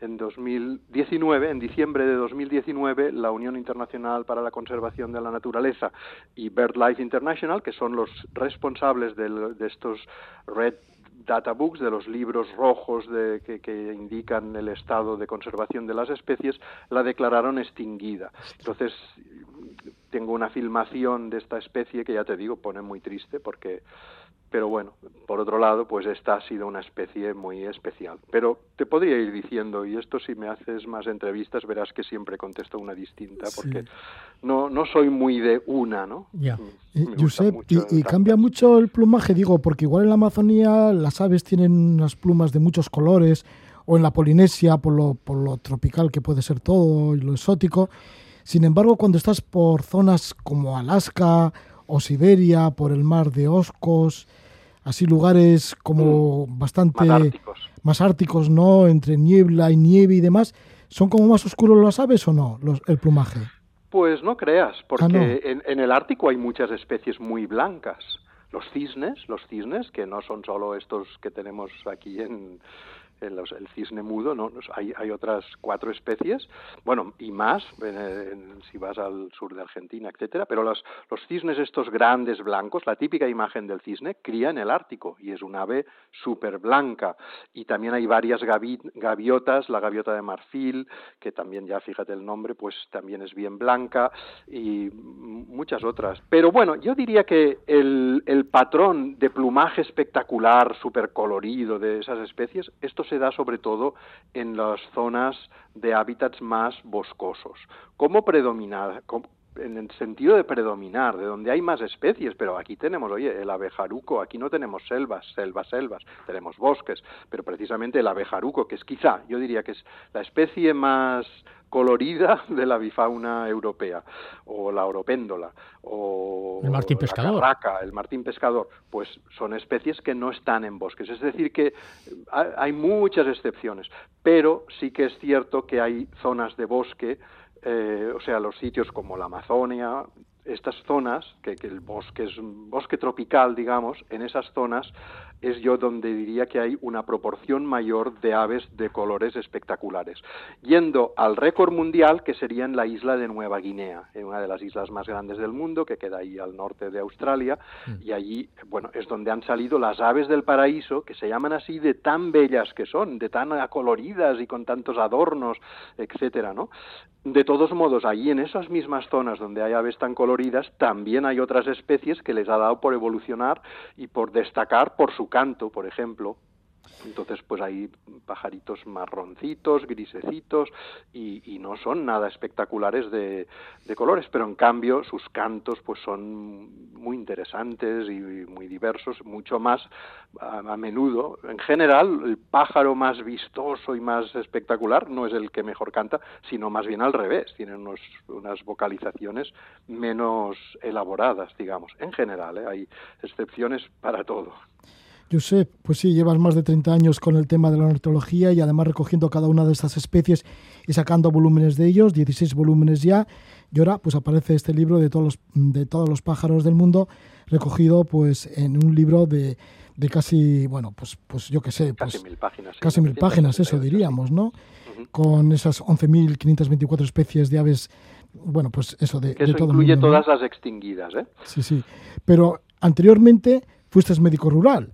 en 2019, en diciembre de 2019, la Unión Internacional para la Conservación de la Naturaleza y BirdLife International, que son los responsables de, estos Red Data Books, de los libros rojos de, que, que, indican el estado de conservación de las especies, la declararon extinguida. Entonces, tengo una filmación de esta especie que ya te digo, pone muy triste porque pero bueno, por otro lado, pues esta ha sido una especie muy especial. Pero te podría ir diciendo, y esto si me haces más entrevistas verás que siempre contesto una distinta, porque no, no soy muy de una, ¿no? Ya. Josep, y, cambia mucho el plumaje, digo, porque igual en la Amazonía las aves tienen unas plumas de muchos colores, o en la Polinesia por lo, por lo tropical que puede ser todo y lo exótico. Sin embargo, cuando estás por zonas como Alaska o Siberia, por el mar de Oscos, así lugares como mm. bastante más árticos. ¿no? Entre niebla y nieve y demás, ¿son como más oscuros las aves o no, los, el plumaje? Pues no creas, porque ah, En, en el Ártico hay muchas especies muy blancas. Los cisnes, los cisnes, que no son solo estos que tenemos aquí en, el cisne mudo, ¿no? Hay, hay, otras cuatro especies, bueno, y más, si vas al sur de Argentina, etcétera, pero los, los cisnes estos grandes blancos, la típica imagen del cisne, cría en el Ártico y es un ave súper blanca. Y también hay varias gaviotas, la gaviota de marfil, que también ya fíjate el nombre, pues también es bien blanca, y muchas otras. Pero bueno, yo diría que el, el patrón de plumaje espectacular, súper colorido de esas especies, esto se se da sobre todo en las zonas de hábitats más boscosos. ¿Cómo predominar? En el sentido de predominar, de donde hay más especies, pero aquí tenemos, oye, el abejaruco, aquí no tenemos selvas, selvas, selvas, tenemos bosques, pero precisamente el abejaruco, que es quizá, yo diría que es la especie más colorida de la bifauna europea, o la oropéndola, o el martín pescador. La el martín pescador, pues son especies que no están en bosques. Es decir, que hay muchas excepciones, pero sí que es cierto que hay zonas de bosque, eh, o sea, los sitios como la Amazonia, estas zonas, que, que, el bosque es un bosque tropical, digamos, en esas zonas es yo donde diría que hay una proporción mayor de aves de colores espectaculares. Yendo al récord mundial, que sería en la isla de Nueva Guinea, en una de las islas más grandes del mundo, que queda ahí al norte de Australia, mm. y allí, bueno, es donde han salido las aves del paraíso, que se llaman así de tan bellas que son, de tan acoloridas y con tantos adornos, etcétera, ¿no? De todos modos, allí en esas mismas zonas donde hay aves tan coloridas, también hay otras especies que les ha dado por evolucionar y por destacar por su canto, por ejemplo. Entonces, pues hay pajaritos marroncitos, grisecitos, y, no son nada espectaculares de, colores, pero en cambio sus cantos pues son muy interesantes y muy diversos, mucho más a, menudo. En general, el pájaro más vistoso y más espectacular no es el que mejor canta, sino más bien al revés, tienen unos, unas vocalizaciones menos elaboradas, digamos. En general, ¿eh? hay excepciones para todo. Josep, pues sí, llevas más de 30 años con el tema de la ornitología y además recogiendo cada una de estas especies y sacando volúmenes de ellos, 16 volúmenes ya. Y ahora pues aparece este libro de todos los, de todos los pájaros del mundo, recogido pues en un libro de, de casi, bueno, pues, pues yo qué sé. Pues, casi mil páginas. Casi mil páginas, eso diríamos, ¿no? Con esas 11.524 especies de aves, bueno, pues eso de, eso todo incluye todas las extinguidas, ¿eh? Sí, sí. Pero anteriormente fuiste médico rural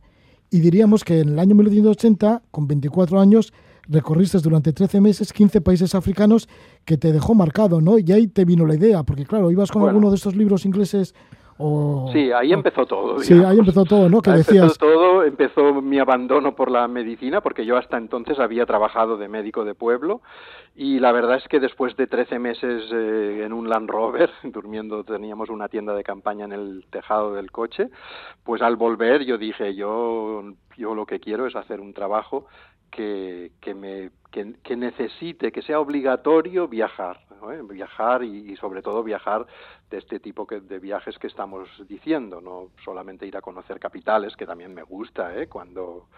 y diríamos que en el año 1980, con 24 años, recorriste durante 13 meses 15 países africanos que te dejó marcado, ¿no? Y ahí te vino la idea, porque claro, ibas con alguno de estos libros ingleses Sí, ahí empezó todo. Sí, ahí empezó todo, ¿no? Que decías... Empezó todo, empezó mi abandono por la medicina, porque yo hasta entonces había trabajado de médico de pueblo, y la verdad es que después de 13 meses eh, en un Land Rover, durmiendo, teníamos una tienda de campaña en el tejado del coche, pues al volver yo dije, yo, yo lo que quiero es hacer un trabajo que, que me que, necesite, que sea obligatorio viajar. ¿eh? viajar y, sobre todo viajar de este tipo de viajes que estamos diciendo, no solamente ir a conocer capitales, que también me gusta, ¿eh? cuando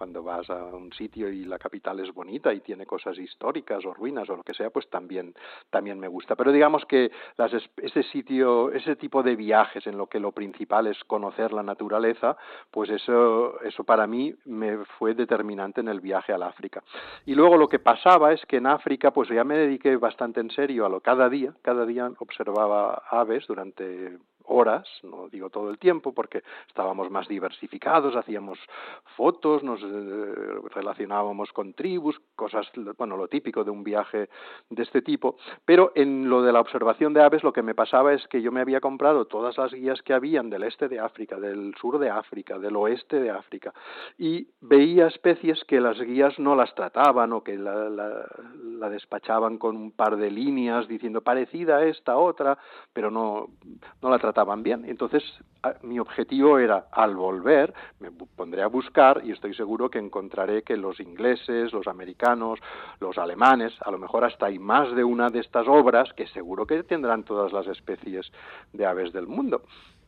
cuando vas a un sitio y la capital es bonita y tiene cosas históricas o ruinas o lo que sea, pues también, también me gusta. Pero digamos que las, ese sitio, ese tipo de viajes en lo que lo principal es conocer la naturaleza, pues eso, eso para mí me fue determinante en el viaje al África. Y luego lo que pasaba es que en África, pues ya me dediqué bastante en serio a lo cada día, cada día observaba aves durante horas, no digo todo el tiempo, porque estábamos más diversificados, hacíamos fotos, nos eh, relacionábamos con tribus, cosas, bueno, lo típico de un viaje de este tipo, pero en lo de la observación de aves lo que me pasaba es que yo me había comprado todas las guías que habían del este de África, del sur de África, del oeste de África, y veía especies que las guías no las trataban o que la, despachaban con un par de líneas diciendo parecida a esta otra, pero no, no la trataban estaban bien. Entonces, mi objetivo era, al volver, me pondré a buscar y estoy seguro que encontraré que los ingleses, los americanos, los alemanes, a lo mejor hasta hay más de una de estas obras que seguro que tendrán todas las especies de aves del mundo.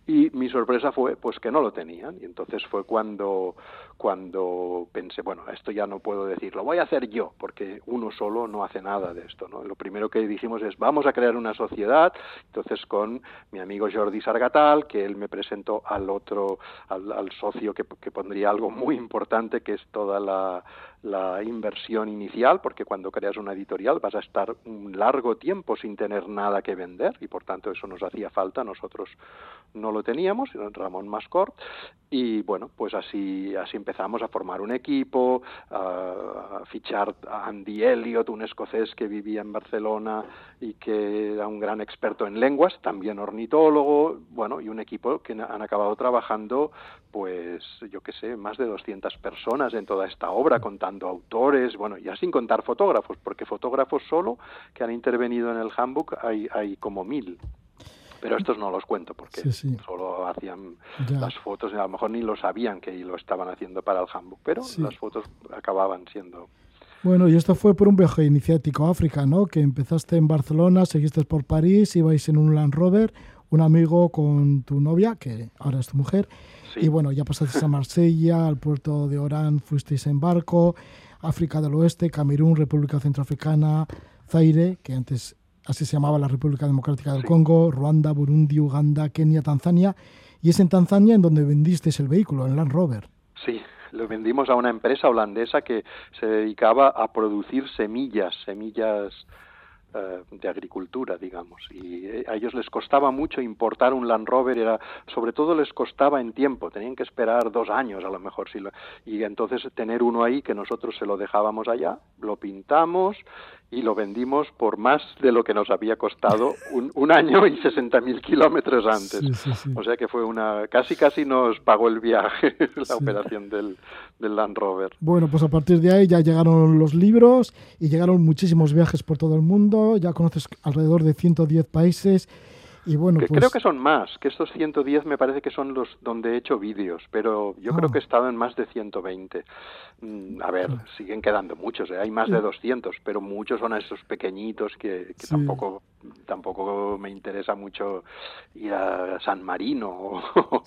Y mi sorpresa fue pues que no lo tenían y entonces fue cuando cuando pensé, bueno, esto ya no puedo decir, lo voy a hacer yo, porque uno solo no hace nada de esto, ¿no? Lo primero que dijimos es, vamos a crear una sociedad, entonces con mi amigo Jordi Sargatal, que él me presentó al otro, al, socio que, que pondría algo muy importante, que es toda la, la inversión inicial, porque cuando creas una editorial vas a estar un largo tiempo sin tener nada que vender y por tanto eso nos hacía falta, nosotros no lo teníamos, Ramón Mascort, y bueno, pues así, así empezamos a formar un equipo, a, fichar a Andy Elliot, un escocés que vivía en Barcelona y que era un gran experto en lenguas, también ornitólogo, bueno, y un equipo que han acabado trabajando, pues yo qué sé, más de 200 personas en toda esta obra, contando autores, bueno, ya sin contar fotógrafos, porque fotógrafos solo que han intervenido en el handbook hay, hay como mil. Pero estos no los cuento porque solo hacían las fotos y a lo mejor ni lo sabían que lo estaban haciendo para el handbook, pero las fotos acababan siendo bueno, y esto fue por un viaje iniciático a África, ¿no? Que empezaste en Barcelona, seguiste por París, ibais en un Land Rover, un amigo con tu novia, que ahora es tu mujer, y bueno, ya pasaste a Marsella, al puerto de Orán fuisteis en barco, África del Oeste, Camerún, República Centroafricana, Zaire, que antes así se llamaba la República Democrática del Congo, Ruanda, Burundi, Uganda, Kenia, Tanzania. Y es en Tanzania en donde vendisteis el vehículo, el Land Rover. Sí, lo vendimos a una empresa holandesa que se dedicaba a producir semillas, semillas de agricultura, digamos. Y eh, a ellos les costaba mucho importar un Land Rover, era, sobre todo les costaba en tiempo, tenían que esperar dos años a lo mejor. Si y entonces tener uno ahí que nosotros se lo dejábamos allá, lo pintamos y lo vendimos por más de lo que nos había costado un, año y 60.000 kilómetros antes. O sea que fue una... casi casi nos pagó el viaje la operación del, del, Land Rover. Bueno, pues a partir de ahí ya llegaron los libros y llegaron muchísimos viajes por todo el mundo, ya conoces alrededor de 110 países bueno, Creo pues que son más, que estos 110 me parece que son los donde he hecho vídeos, pero yo creo ah. que he estado en más de 120. Mm, a ver, siguen quedando muchos, ¿eh? hay más de 200, pero muchos son esos pequeñitos que, tampoco tampoco me interesa mucho ir a San Marino o,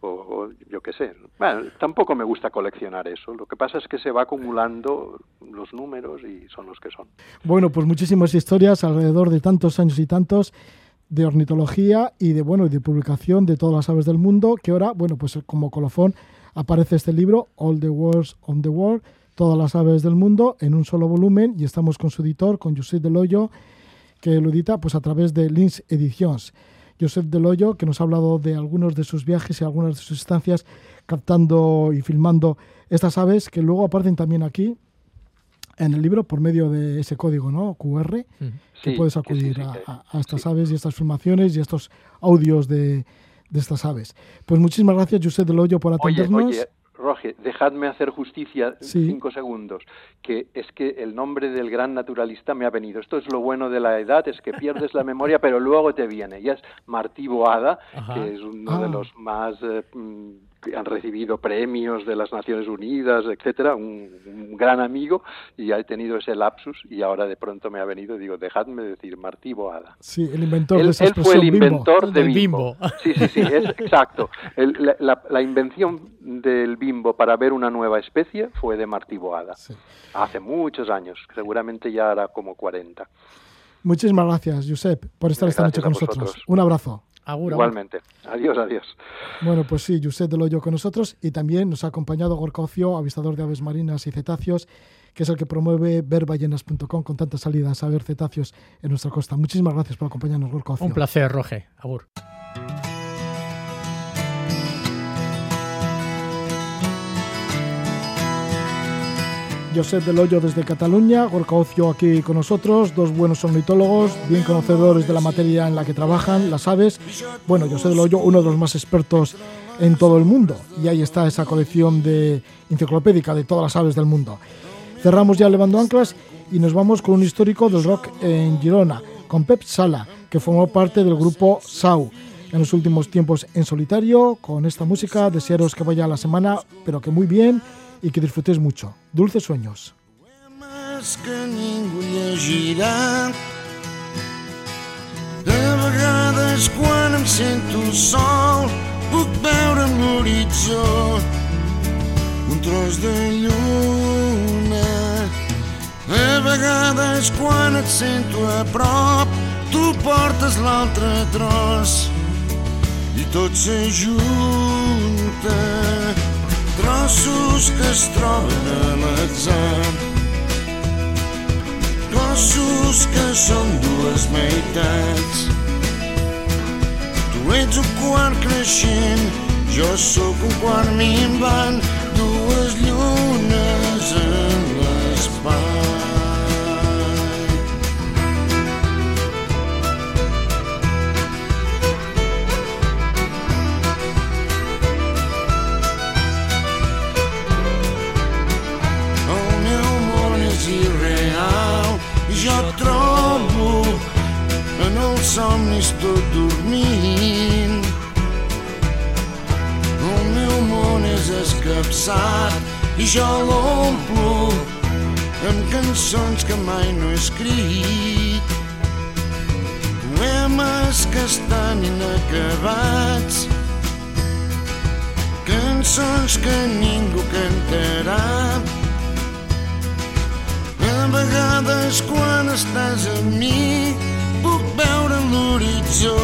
o yo qué sé. Bueno, tampoco me gusta coleccionar eso. Lo que pasa es que se va acumulando los números y son los que son. Bueno, pues muchísimas historias alrededor de tantos años y tantos de ornitología y de bueno de publicación de todas las aves del mundo que ahora bueno pues como colofón aparece este libro All the Worlds on the World todas las aves del mundo en un solo volumen y estamos con su editor con Josep Deloyo que lo edita pues a través de Lins Editions Josep Deloyo que nos ha hablado de algunos de sus viajes y algunas de sus estancias captando y filmando estas aves que luego aparecen también aquí en el libro por medio de ese código ¿no? QR, que puedes acudir a, estas aves y estas filmaciones y estos audios de, de, estas aves. Pues muchísimas gracias, José Del Hoyo, por atendernos. Oye, Roge, dejadme hacer justicia cinco segundos, que es que el nombre del gran naturalista me ha venido. Esto es lo bueno de la edad, es que pierdes la memoria, pero luego te viene. Ya es Martí Boada, que es uno de ah. los más... Eh, mm, han recibido premios de las Naciones Unidas, etcétera, un, gran amigo, y he tenido ese lapsus y ahora de pronto me ha venido y digo, dejadme decir Martí Boada. Sí, el inventor él, de esa Él fue el inventor del bimbo. Sí, sí, sí, es exacto. la, invención del bimbo para ver una nueva especie fue de Martí Boada. Hace muchos años, seguramente ya hará como 40. Muchísimas gracias, Josep, por estar esta noche con nosotros. Un abrazo. Igualmente. Adiós, adiós. Bueno, pues sí, Josep de Loyo con nosotros y también nos ha acompañado Gorka Ocio, avistador de aves marinas y cetáceos, que es el que promueve verballenas.com con tantas salidas a ver cetáceos en nuestra costa. Muchísimas gracias por acompañarnos, Gorka Ocio. Un placer, Roge. Agur. Josep Del Hoyo desde Cataluña, Gorka Ocio aquí con nosotros, dos buenos ornitólogos, bien conocedores de la materia en la que trabajan, las aves. Bueno, Josep Del Hoyo, uno de los más expertos en todo el mundo, y ahí está esa colección de enciclopédica de todas las aves del mundo. Cerramos ya levando anclas y nos vamos con un histórico del rock en Girona, con Pep Sala, que formó parte del grupo Sau en los últimos tiempos en solitario, con esta música, desearos que vaya la semana, pero que muy bien i que disfrutés mucho. Dulces sueños. que ningú llegirà De vegades quan em sento sol puc veure amb l'horitzó un tros de lluna De vegades quan et sento a prop tu portes l'altre tros i tot s'ajunta trossos que es troben a l'atzar cossos que són dues meitats. Tu ets un quart creixent jo sóc un quart minvant dues llunes en somnis tot dormint. El meu món és escapçat i jo l'omplo amb cançons que mai no he escrit. Poemes que estan inacabats cançons que ningú cantarà. A vegades quan estàs amb mi puc veure l'horitzó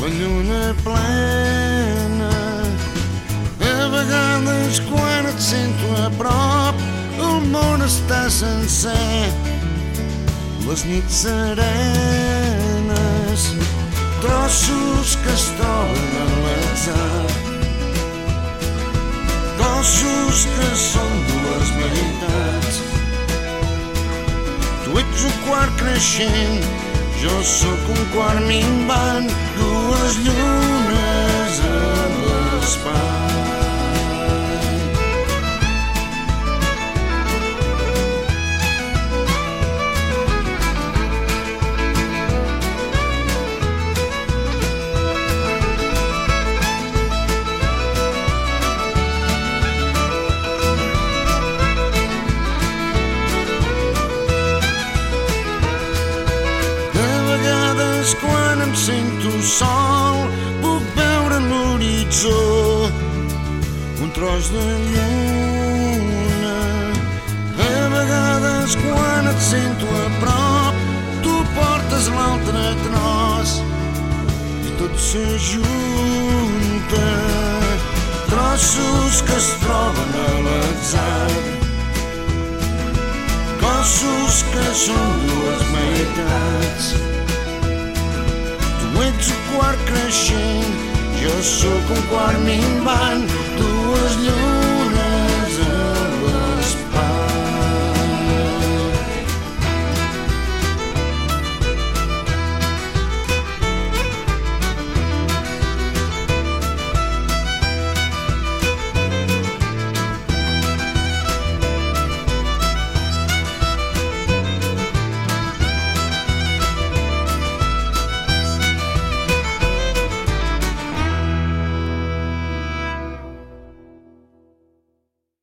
la lluna plena a vegades quan et sento a prop? El món està sencer les nits serenes trossos que es troben a l'atzar trossos que són dues un quart creixent, jo sóc un quart minvant, dues llunes a l'espai. Sento sol, puc veure l'horitzó un tros de lluna. A vegades quan et sento a prop, tu portes l'altre tros i tot s'ajunta. Trossos que es troben a l'atzar cossos que són dues meitats ets un quart creixent, jo sóc un quart minvant, dues llums